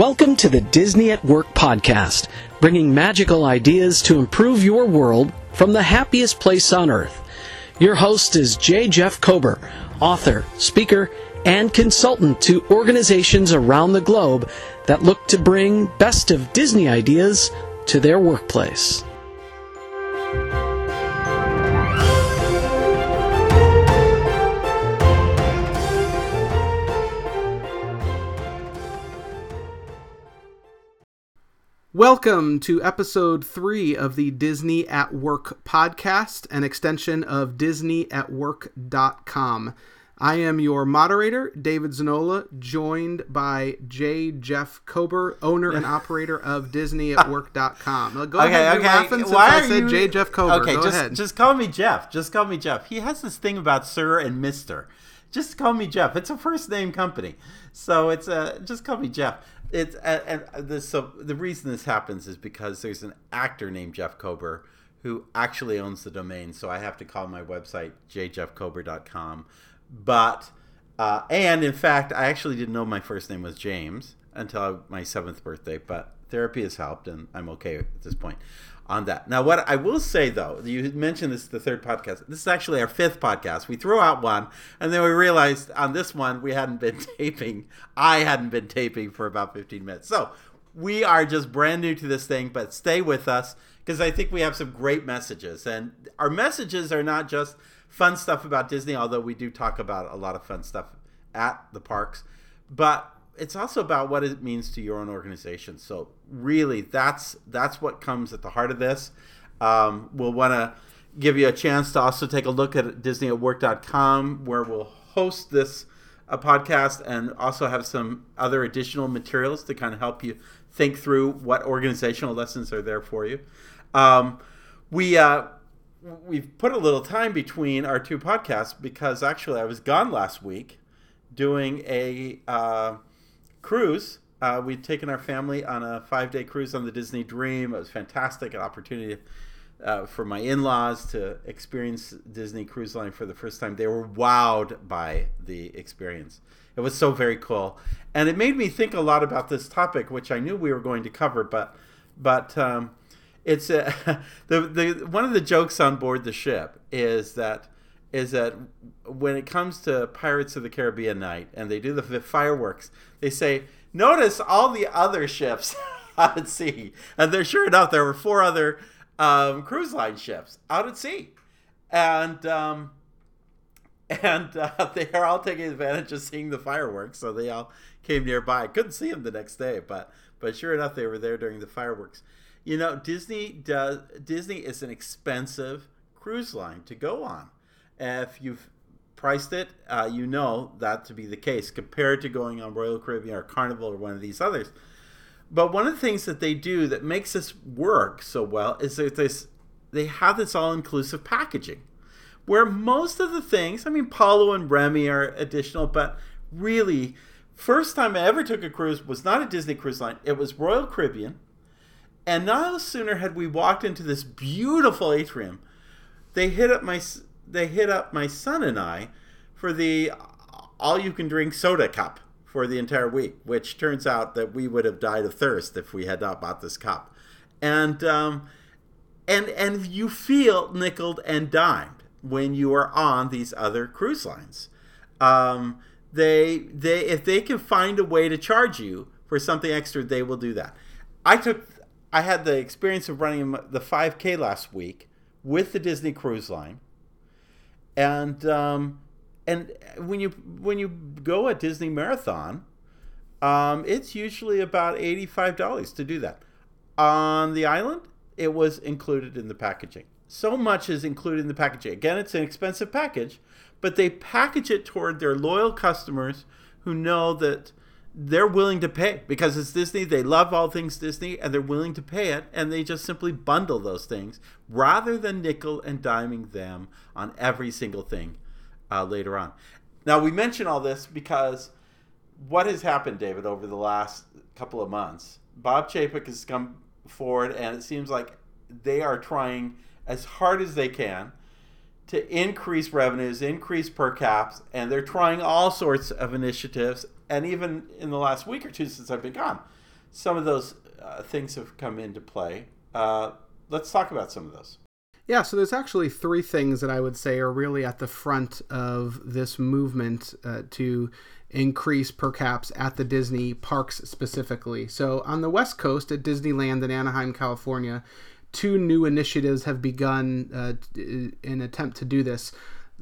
Welcome to the Disney at Work podcast, bringing magical ideas to improve your world from the happiest place on earth. Your host is J. Jeff Kober, author, speaker, and consultant to organizations around the globe that look to bring best of Disney ideas to their workplace. Welcome to episode three of the Disney at Work podcast, an extension of DisneyAtWork.com. I am your moderator, David Zanola, joined by J. Jeff Kober, owner and operator of DisneyAtWork.com. Go okay, ahead, okay. laughing since Why I are said you... J. Jeff Kober. Okay, Go just ahead. just call me Jeff. Just call me Jeff. He has this thing about Sir and Mister. Just call me Jeff. It's a first name company, so it's uh, just call me Jeff. It's and this so the reason this happens is because there's an actor named Jeff Kober who actually owns the domain, so I have to call my website jjeffkober.com. But uh, and in fact, I actually didn't know my first name was James until my seventh birthday. But therapy has helped, and I'm okay at this point on that. Now, what I will say though, you mentioned this is the third podcast. This is actually our fifth podcast. We threw out one, and then we realized on this one we hadn't been taping. I hadn't been taping for about 15 minutes. So we are just brand new to this thing, but stay with us because I think we have some great messages. And our messages are not just fun stuff about Disney, although we do talk about a lot of fun stuff at the parks, but it's also about what it means to your own organization. So really, that's that's what comes at the heart of this. Um, we'll want to give you a chance to also take a look at DisneyAtWork.com, where we'll host this uh, podcast and also have some other additional materials to kind of help you think through what organizational lessons are there for you. Um, we uh, we've put a little time between our two podcasts because actually I was gone last week doing a uh, cruise. Uh, we'd taken our family on a five day cruise on the Disney Dream. It was fantastic, an opportunity uh, for my in laws to experience Disney Cruise Line for the first time. They were wowed by the experience. It was so very cool. And it made me think a lot about this topic, which I knew we were going to cover, but, but, um, it's a, the the one of the jokes on board the ship is that is that when it comes to Pirates of the Caribbean night and they do the fireworks, they say, "Notice all the other ships out at sea," and there, sure enough, there were four other um, cruise line ships out at sea, and um, and uh, they are all taking advantage of seeing the fireworks, so they all came nearby. Couldn't see them the next day, but but sure enough, they were there during the fireworks. You know, Disney does Disney is an expensive cruise line to go on. If you've priced it, uh, you know that to be the case compared to going on Royal Caribbean or Carnival or one of these others. But one of the things that they do that makes this work so well is that this they have this all-inclusive packaging, where most of the things, I mean, Palo and Remy are additional, but really, first time I ever took a cruise was not a Disney cruise line; it was Royal Caribbean and no sooner had we walked into this beautiful atrium, they hit up my they hit up my son and I for the all you can drink soda cup for the entire week, which turns out that we would have died of thirst if we had not bought this cup. And um, and and you feel nickled and dimed when you are on these other cruise lines. Um, they they if they can find a way to charge you for something extra, they will do that. I took I had the experience of running the 5K last week with the Disney Cruise Line, and um, and when you when you go a Disney marathon, um, it's usually about eighty five dollars to do that. On the island, it was included in the packaging. So much is included in the packaging. Again, it's an expensive package, but they package it toward their loyal customers who know that they're willing to pay because it's Disney. They love all things Disney and they're willing to pay it. And they just simply bundle those things rather than nickel and diming them on every single thing uh, later on. Now, we mention all this because what has happened, David, over the last couple of months? Bob Chapek has come forward and it seems like they are trying as hard as they can to increase revenues, increase per caps, and they're trying all sorts of initiatives and even in the last week or two since I've been gone, some of those uh, things have come into play. Uh, let's talk about some of those. Yeah, so there's actually three things that I would say are really at the front of this movement uh, to increase per caps at the Disney parks specifically. So on the West Coast at Disneyland in Anaheim, California, two new initiatives have begun uh, in attempt to do this.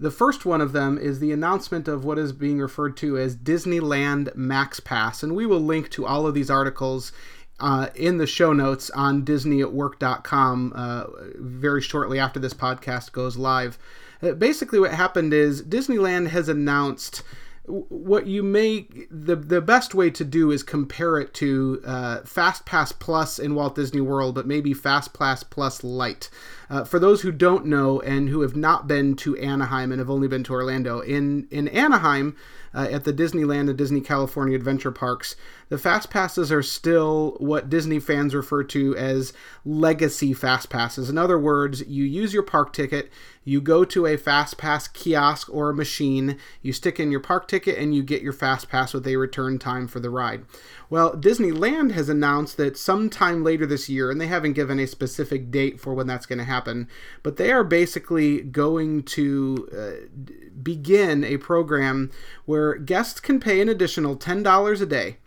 The first one of them is the announcement of what is being referred to as Disneyland Max Pass, and we will link to all of these articles uh, in the show notes on disneyatwork.com uh, very shortly after this podcast goes live. Uh, basically, what happened is Disneyland has announced what you may the the best way to do is compare it to uh, Fast Pass Plus in Walt Disney World, but maybe Fast Pass Plus Light. Uh, for those who don't know and who have not been to Anaheim and have only been to Orlando, in in Anaheim uh, at the Disneyland and Disney California Adventure Parks, the Fast Passes are still what Disney fans refer to as legacy Fast Passes. In other words, you use your park ticket, you go to a Fast Pass kiosk or a machine, you stick in your park ticket, and you get your Fast Pass with a return time for the ride. Well, Disneyland has announced that sometime later this year, and they haven't given a specific date for when that's going to happen, but they are basically going to uh, begin a program where guests can pay an additional $10 a day.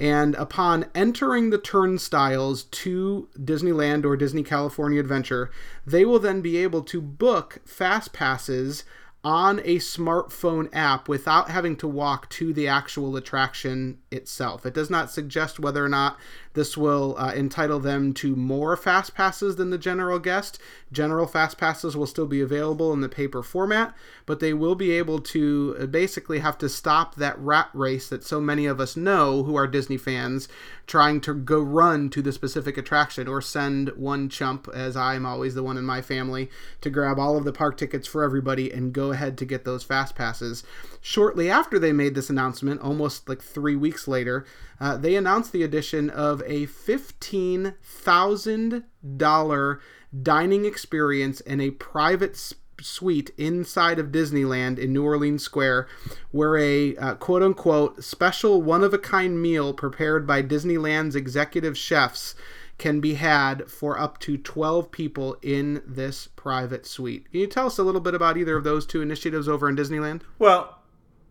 And upon entering the turnstiles to Disneyland or Disney California Adventure, they will then be able to book fast passes on a smartphone app without having to walk to the actual attraction itself. It does not suggest whether or not this will uh, entitle them to more fast passes than the general guest. General fast passes will still be available in the paper format, but they will be able to uh, basically have to stop that rat race that so many of us know who are Disney fans trying to go run to the specific attraction or send one chump, as I'm always the one in my family, to grab all of the park tickets for everybody and go ahead to get those fast passes. Shortly after they made this announcement, almost like three weeks later, uh, they announced the addition of a $15,000 dining experience in a private suite inside of Disneyland in New Orleans Square, where a uh, quote unquote special one of a kind meal prepared by Disneyland's executive chefs can be had for up to 12 people in this private suite. Can you tell us a little bit about either of those two initiatives over in Disneyland? Well,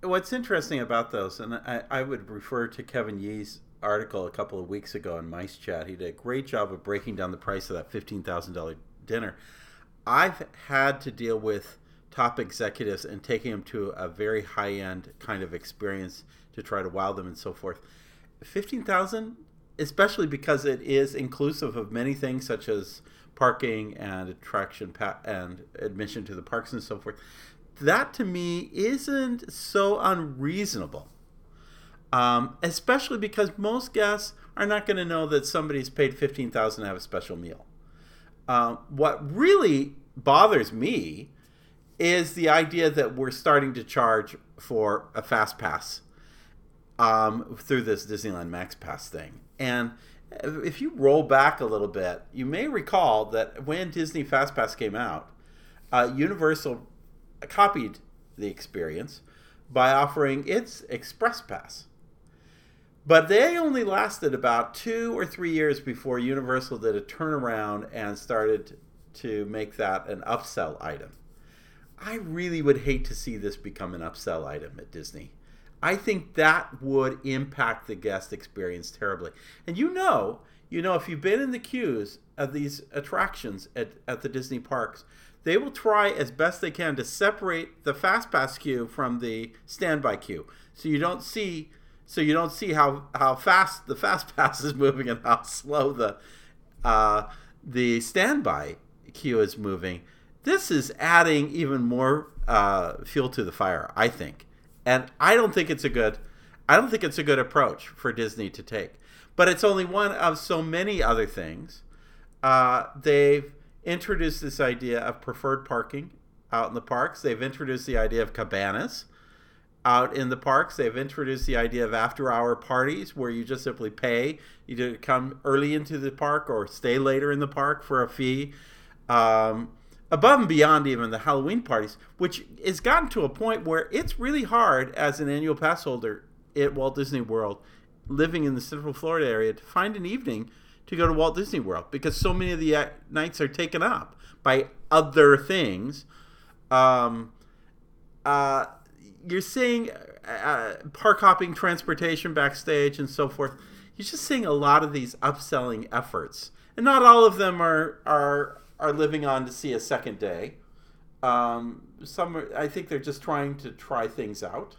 what's interesting about those, and I, I would refer to Kevin Yee's article a couple of weeks ago in MiceChat. He did a great job of breaking down the price of that fifteen thousand dollar dinner. I've had to deal with top executives and taking them to a very high end kind of experience to try to wow them and so forth. Fifteen thousand, especially because it is inclusive of many things such as parking and attraction pa- and admission to the parks and so forth that to me isn't so unreasonable. Um, especially because most guests are not going to know that somebody's paid fifteen thousand to have a special meal. Um, what really bothers me is the idea that we're starting to charge for a fast pass um, through this Disneyland Max Pass thing. And if you roll back a little bit, you may recall that when Disney Fast Pass came out, uh, Universal copied the experience by offering its Express Pass. But they only lasted about two or three years before Universal did a turnaround and started to make that an upsell item. I really would hate to see this become an upsell item at Disney. I think that would impact the guest experience terribly. And you know, you know, if you've been in the queues of these attractions at, at the Disney parks, they will try as best they can to separate the fast pass queue from the standby queue. So you don't see so you don't see how, how fast the fast pass is moving and how slow the uh, the standby queue is moving. This is adding even more uh, fuel to the fire, I think, and I don't think it's a good I don't think it's a good approach for Disney to take. But it's only one of so many other things. Uh, they've introduced this idea of preferred parking out in the parks. They've introduced the idea of cabanas out in the parks. They've introduced the idea of after hour parties where you just simply pay to come early into the park or stay later in the park for a fee. Um, above and beyond even the Halloween parties, which has gotten to a point where it's really hard as an annual pass holder at Walt Disney World living in the Central Florida area to find an evening to go to Walt Disney World because so many of the uh, nights are taken up by other things. Um, uh, you're seeing uh, park hopping, transportation backstage, and so forth. You're just seeing a lot of these upselling efforts, and not all of them are are are living on to see a second day. Um, some, are, I think, they're just trying to try things out,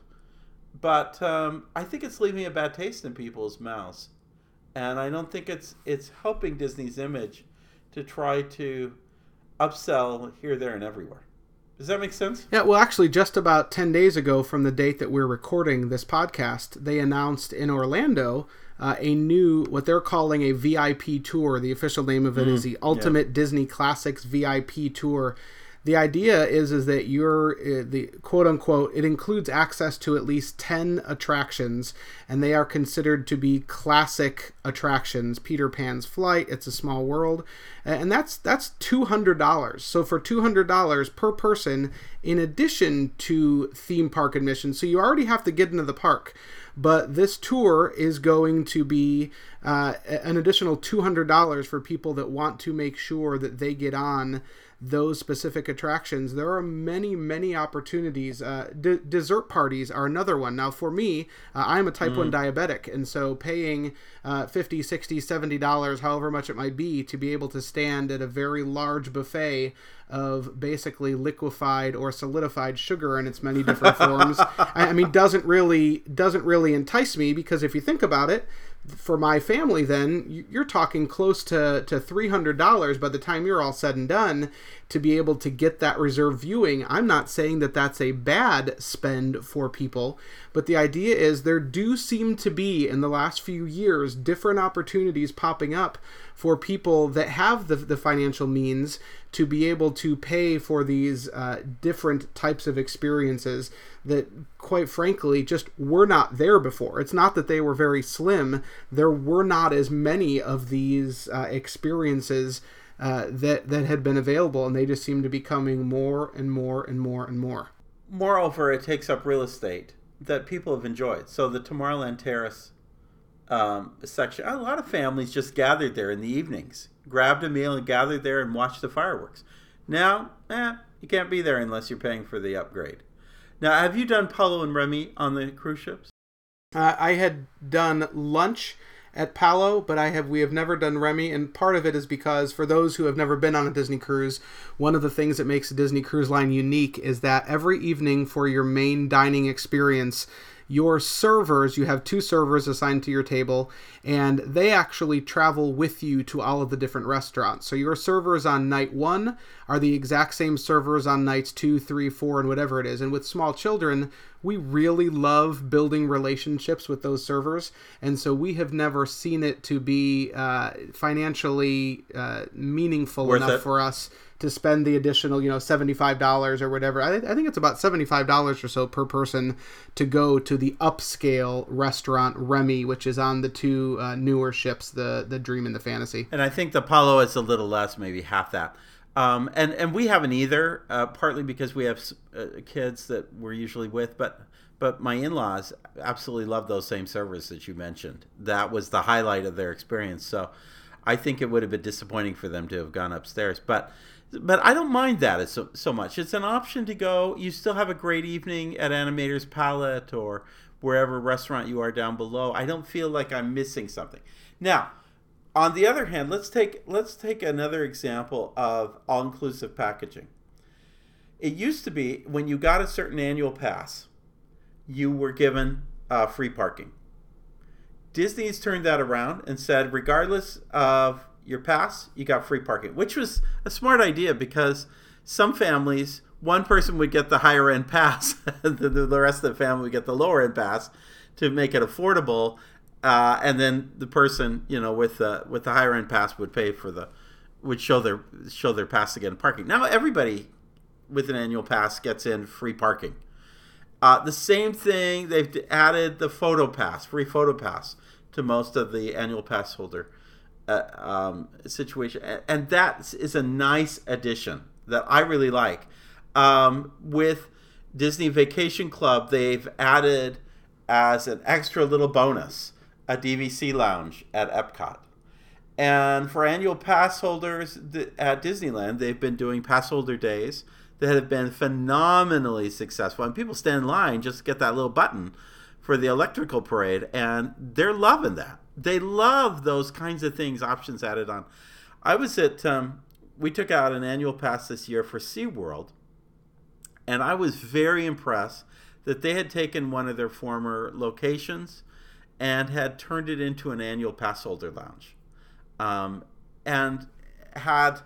but um, I think it's leaving a bad taste in people's mouths, and I don't think it's it's helping Disney's image to try to upsell here, there, and everywhere. Does that make sense? Yeah, well, actually, just about 10 days ago from the date that we're recording this podcast, they announced in Orlando uh, a new, what they're calling a VIP tour. The official name of it mm, is the Ultimate yeah. Disney Classics VIP Tour the idea is is that you're uh, the quote unquote it includes access to at least 10 attractions and they are considered to be classic attractions. Peter pan's flight it's a small world and that's that's $200 so for $200 per person in addition to theme park admission so you already have to get into the park but this tour is going to be uh, an additional $200 for people that want to make sure that they get on those specific attractions, there are many, many opportunities. Uh, d- dessert parties are another one. Now, for me, uh, I'm a type mm. 1 diabetic, and so paying uh, 50 60 $70, however much it might be, to be able to stand at a very large buffet of basically liquefied or solidified sugar in its many different forms I, I mean doesn't really doesn't really entice me because if you think about it for my family, then you're talking close to, to $300 by the time you're all said and done to be able to get that reserve viewing. I'm not saying that that's a bad spend for people, but the idea is there do seem to be in the last few years different opportunities popping up for people that have the, the financial means to be able to pay for these uh, different types of experiences that quite frankly just were not there before. It's not that they were very slim. There were not as many of these uh, experiences uh, that that had been available, and they just seem to be coming more and more and more and more. Moreover, it takes up real estate that people have enjoyed. So the Tomorrowland Terrace um, section, a lot of families just gathered there in the evenings, grabbed a meal and gathered there and watched the fireworks. Now, eh, you can't be there unless you're paying for the upgrade. Now, have you done Palo and Remy on the cruise ships? Uh, I had done lunch at Palo, but I have we have never done Remy, and part of it is because for those who have never been on a Disney cruise, one of the things that makes a Disney Cruise Line unique is that every evening for your main dining experience, your servers, you have two servers assigned to your table, and they actually travel with you to all of the different restaurants. So your servers on night one are the exact same servers on nights two, three, four, and whatever it is. And with small children, we really love building relationships with those servers, and so we have never seen it to be uh, financially uh, meaningful Worth enough it. for us to spend the additional, you know, $75 or whatever. I, I think it's about $75 or so per person to go to the upscale restaurant Remy, which is on the two uh, newer ships, the, the Dream and the Fantasy. And I think the Palo is a little less, maybe half that. Um, and, and we haven't either, uh, partly because we have uh, kids that we're usually with, but but my in-laws absolutely love those same servers that you mentioned. That was the highlight of their experience. So I think it would have been disappointing for them to have gone upstairs. But but I don't mind that so, so much. It's an option to go. You still have a great evening at Animator's Palette or wherever restaurant you are down below. I don't feel like I'm missing something. Now, on the other hand, let's take let's take another example of all-inclusive packaging. It used to be when you got a certain annual pass, you were given uh, free parking. Disney's turned that around and said, regardless of your pass, you got free parking, which was a smart idea because some families, one person would get the higher end pass, the, the rest of the family would get the lower end pass to make it affordable, uh, and then the person, you know, with the with the higher end pass would pay for the would show their show their pass to get in parking. Now everybody with an annual pass gets in free parking. Uh, the same thing, they've added the photo pass, free photo pass to most of the annual pass holder uh, um, situation, and that is a nice addition that I really like. Um, with Disney Vacation Club, they've added as an extra little bonus a DVC lounge at Epcot. And for annual pass holders at Disneyland, they've been doing pass holder days that have been phenomenally successful. And people stand in line just to get that little button for the electrical parade, and they're loving that. They love those kinds of things, options added on. I was at, um, we took out an annual pass this year for SeaWorld, and I was very impressed that they had taken one of their former locations and had turned it into an annual pass holder lounge um, and had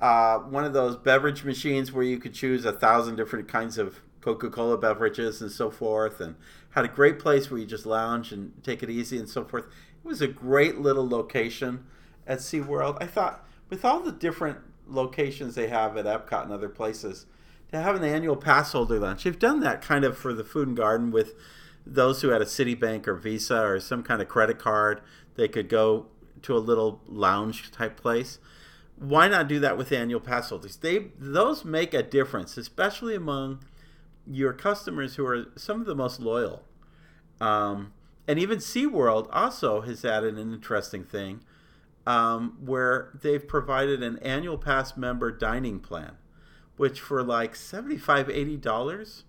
uh, one of those beverage machines where you could choose a thousand different kinds of Coca-Cola beverages and so forth, and had a great place where you just lounge and take it easy and so forth. It was a great little location at SeaWorld. I thought with all the different locations they have at Epcot and other places, to have an annual pass holder lunch. They've done that kind of for the food and garden with those who had a Citibank or Visa or some kind of credit card. They could go to a little lounge type place. Why not do that with annual pass holders? They those make a difference, especially among your customers who are some of the most loyal. Um, and even SeaWorld also has added an interesting thing um, where they've provided an annual pass member dining plan, which for like $75, $80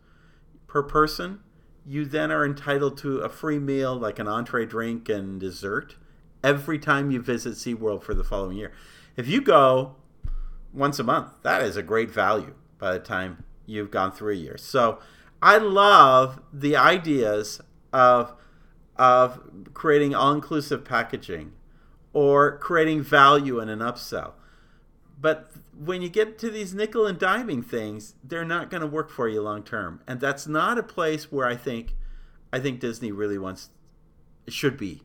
per person, you then are entitled to a free meal like an entree drink and dessert every time you visit SeaWorld for the following year. If you go once a month, that is a great value by the time you've gone through a year. So I love the ideas of of creating all-inclusive packaging or creating value in an upsell. But when you get to these nickel and diming things, they're not going to work for you long term. And that's not a place where I think I think Disney really wants should be.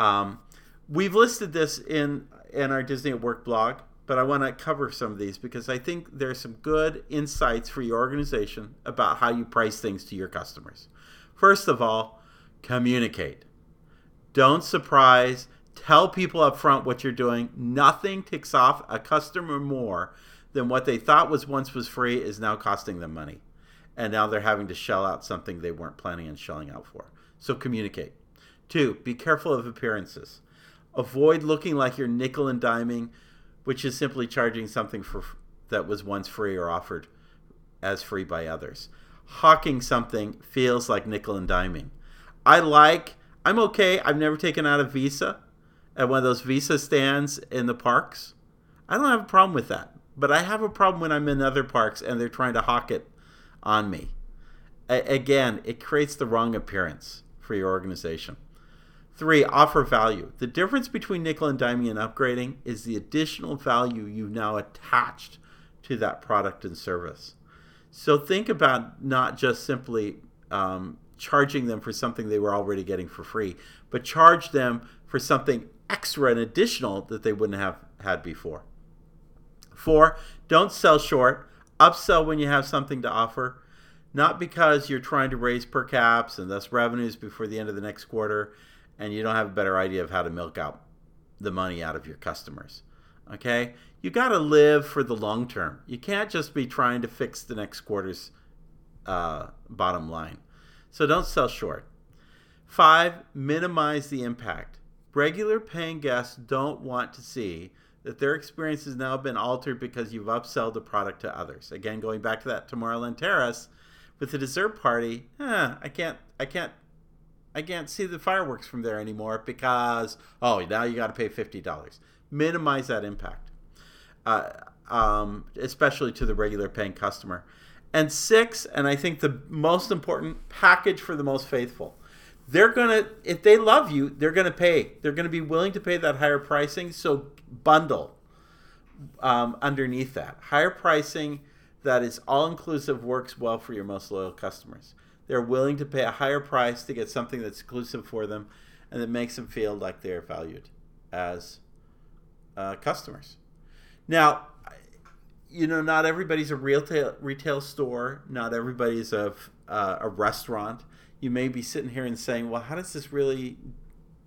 Um, we've listed this in in our Disney at Work blog, but I want to cover some of these because I think there's some good insights for your organization about how you price things to your customers. First of all, communicate. Don't surprise. Tell people up front what you're doing. Nothing ticks off a customer more than what they thought was once was free is now costing them money. And now they're having to shell out something they weren't planning on shelling out for. So communicate. Two, be careful of appearances. Avoid looking like you're nickel and diming, which is simply charging something for that was once free or offered as free by others. Hawking something feels like nickel and diming. I like I'm okay. I've never taken out a Visa at one of those Visa stands in the parks. I don't have a problem with that. But I have a problem when I'm in other parks and they're trying to hawk it on me. A- again, it creates the wrong appearance for your organization. Three, offer value. The difference between nickel and diming and upgrading is the additional value you've now attached to that product and service. So think about not just simply um, charging them for something they were already getting for free, but charge them for something extra and additional that they wouldn't have had before. Four, don't sell short. Upsell when you have something to offer, not because you're trying to raise per caps and thus revenues before the end of the next quarter and you don't have a better idea of how to milk out the money out of your customers. Okay? You got to live for the long term. You can't just be trying to fix the next quarter's uh, bottom line. So don't sell short. Five, minimize the impact. Regular paying guests don't want to see that their experience has now been altered because you've upsold the product to others. Again, going back to that Tomorrowland Terrace with the dessert party, eh, I can't, I can't I can't see the fireworks from there anymore because oh now you got to pay fifty dollars. Minimize that impact, uh, um, especially to the regular paying customer. And six, and I think the most important package for the most faithful. They're gonna if they love you, they're gonna pay. They're gonna be willing to pay that higher pricing. So bundle um, underneath that higher pricing that is all inclusive works well for your most loyal customers. They're willing to pay a higher price to get something that's exclusive for them and that makes them feel like they're valued as uh, customers. Now, you know, not everybody's a retail retail store. Not everybody's a uh, a restaurant. You may be sitting here and saying, "Well, how does this really,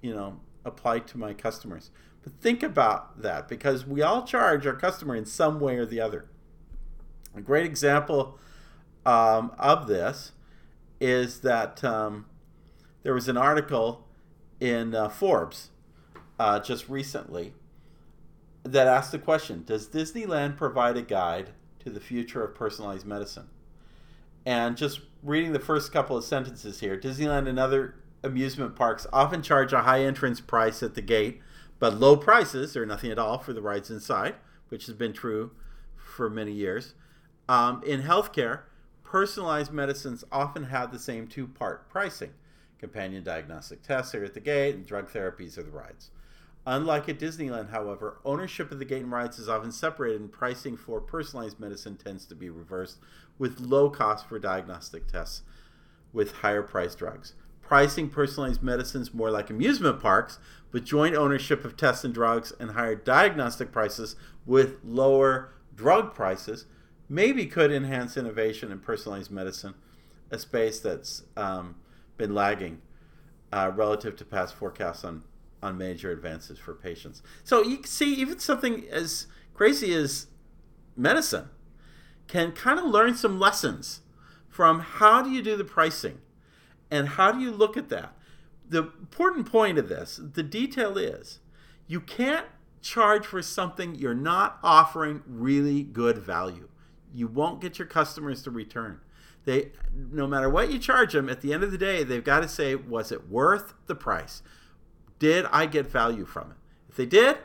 you know, apply to my customers?" But think about that because we all charge our customer in some way or the other. A great example um, of this is that um, there was an article in uh, Forbes uh, just recently that asked the question Does Disneyland provide a guide to the future of personalized medicine? And just reading the first couple of sentences here Disneyland and other amusement parks often charge a high entrance price at the gate, but low prices or nothing at all for the rides inside, which has been true for many years. Um, in healthcare, personalized medicines often have the same two part pricing. Companion diagnostic tests are at the gate, and drug therapies are the rides. Unlike at Disneyland, however, ownership of the gate and rides is often separated, and pricing for personalized medicine tends to be reversed, with low cost for diagnostic tests with higher priced drugs. Pricing personalized medicines more like amusement parks, with joint ownership of tests and drugs and higher diagnostic prices with lower drug prices, maybe could enhance innovation in personalized medicine, a space that's um, been lagging uh, relative to past forecasts on, on major advances for patients. So you see even something as crazy as medicine can kind of learn some lessons from how do you do the pricing and how do you look at that. The important point of this, the detail is you can't charge for something you're not offering really good value. You won't get your customers to return. They no matter what you charge them, at the end of the day, they've got to say, was it worth the price? Did I get value from it? If they did,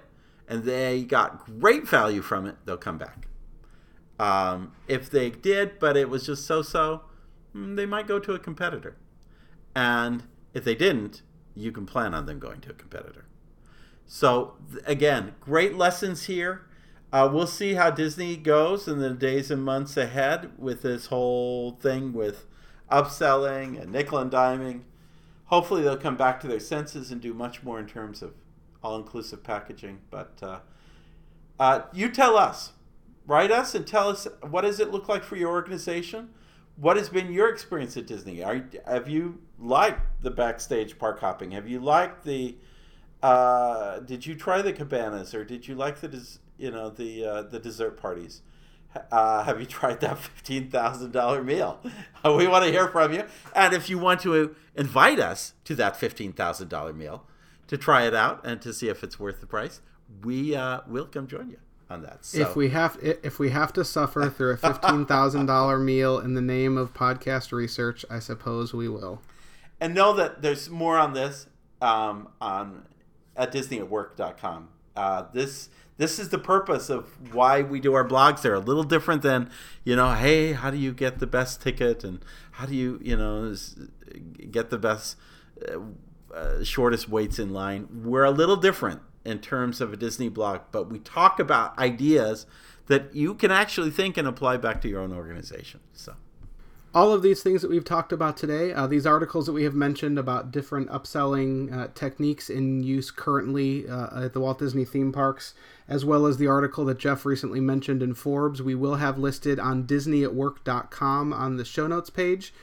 and they got great value from it, they'll come back. Um, if they did, but it was just so-so, mm, they might go to a competitor. And if they didn't, you can plan on them going to a competitor. So again, great lessons here. Uh, we'll see how Disney goes in the days and months ahead with this whole thing with upselling and nickel and diming. Hopefully, they'll come back to their senses and do much more in terms of all-inclusive packaging. But uh, uh, you tell us, write us, and tell us what does it look like for your organization. What has been your experience at Disney? Are, have you liked the backstage park hopping? Have you liked the uh, did you try the cabanas or did you like the you know the uh, the dessert parties? Uh, have you tried that fifteen thousand dollar meal? we want to hear from you, and if you want to invite us to that fifteen thousand dollar meal to try it out and to see if it's worth the price, we uh, will come join you on that. So. If we have if we have to suffer through a fifteen thousand dollar meal in the name of podcast research, I suppose we will. And know that there's more on this um, on at disneyatwork.com. Uh, this this is the purpose of why we do our blogs. They're a little different than, you know, hey, how do you get the best ticket and how do you, you know, get the best, uh, uh, shortest waits in line. We're a little different in terms of a Disney blog, but we talk about ideas that you can actually think and apply back to your own organization. So all of these things that we've talked about today, uh, these articles that we have mentioned about different upselling uh, techniques in use currently uh, at the Walt Disney theme parks, as well as the article that Jeff recently mentioned in Forbes, we will have listed on DisneyAtWork.com on the show notes page.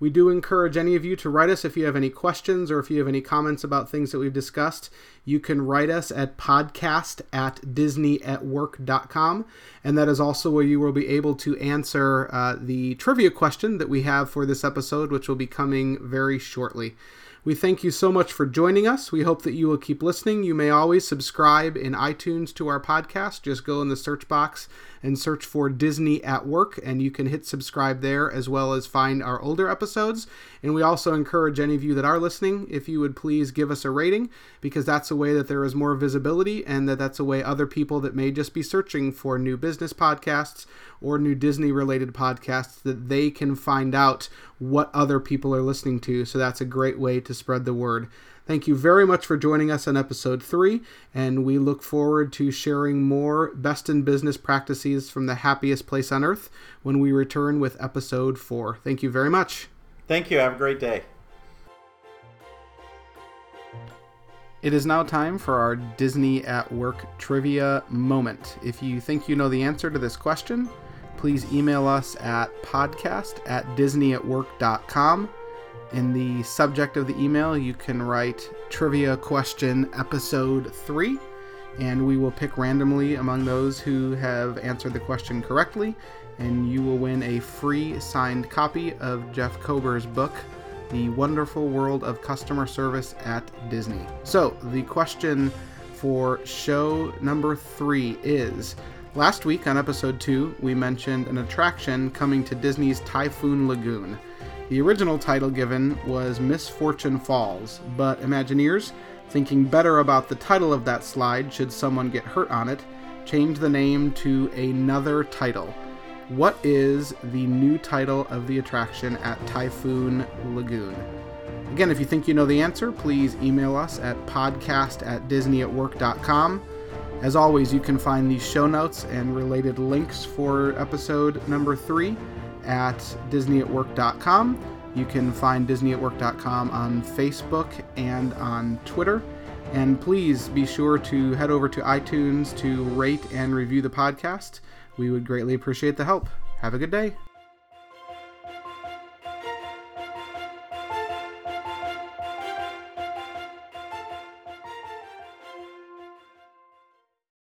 We do encourage any of you to write us if you have any questions or if you have any comments about things that we've discussed. You can write us at podcast at disneyatwork.com. And that is also where you will be able to answer uh, the trivia question that we have for this episode, which will be coming very shortly. We thank you so much for joining us. We hope that you will keep listening. You may always subscribe in iTunes to our podcast. Just go in the search box and search for Disney at Work, and you can hit subscribe there as well as find our older episodes. And we also encourage any of you that are listening, if you would please give us a rating, because that's a way that there is more visibility and that that's a way other people that may just be searching for new business podcasts or new Disney related podcasts that they can find out what other people are listening to. So that's a great way to spread the word. Thank you very much for joining us on episode three, and we look forward to sharing more best in business practices from the happiest place on earth when we return with episode four. Thank you very much. Thank you. Have a great day. It is now time for our Disney at Work trivia moment. If you think you know the answer to this question, please email us at podcast at disneyatwork.com. In the subject of the email, you can write trivia question episode 3, and we will pick randomly among those who have answered the question correctly, and you will win a free signed copy of Jeff Kober's book, the wonderful world of customer service at Disney. So, the question for show number three is Last week on episode two, we mentioned an attraction coming to Disney's Typhoon Lagoon. The original title given was Misfortune Falls, but Imagineers, thinking better about the title of that slide should someone get hurt on it, changed the name to another title. What is the new title of the attraction at Typhoon Lagoon? Again, if you think you know the answer, please email us at podcast at disneyatwork.com. As always, you can find these show notes and related links for episode number three at disneyatwork.com. You can find disneyatwork.com on Facebook and on Twitter. And please be sure to head over to iTunes to rate and review the podcast. We would greatly appreciate the help. Have a good day.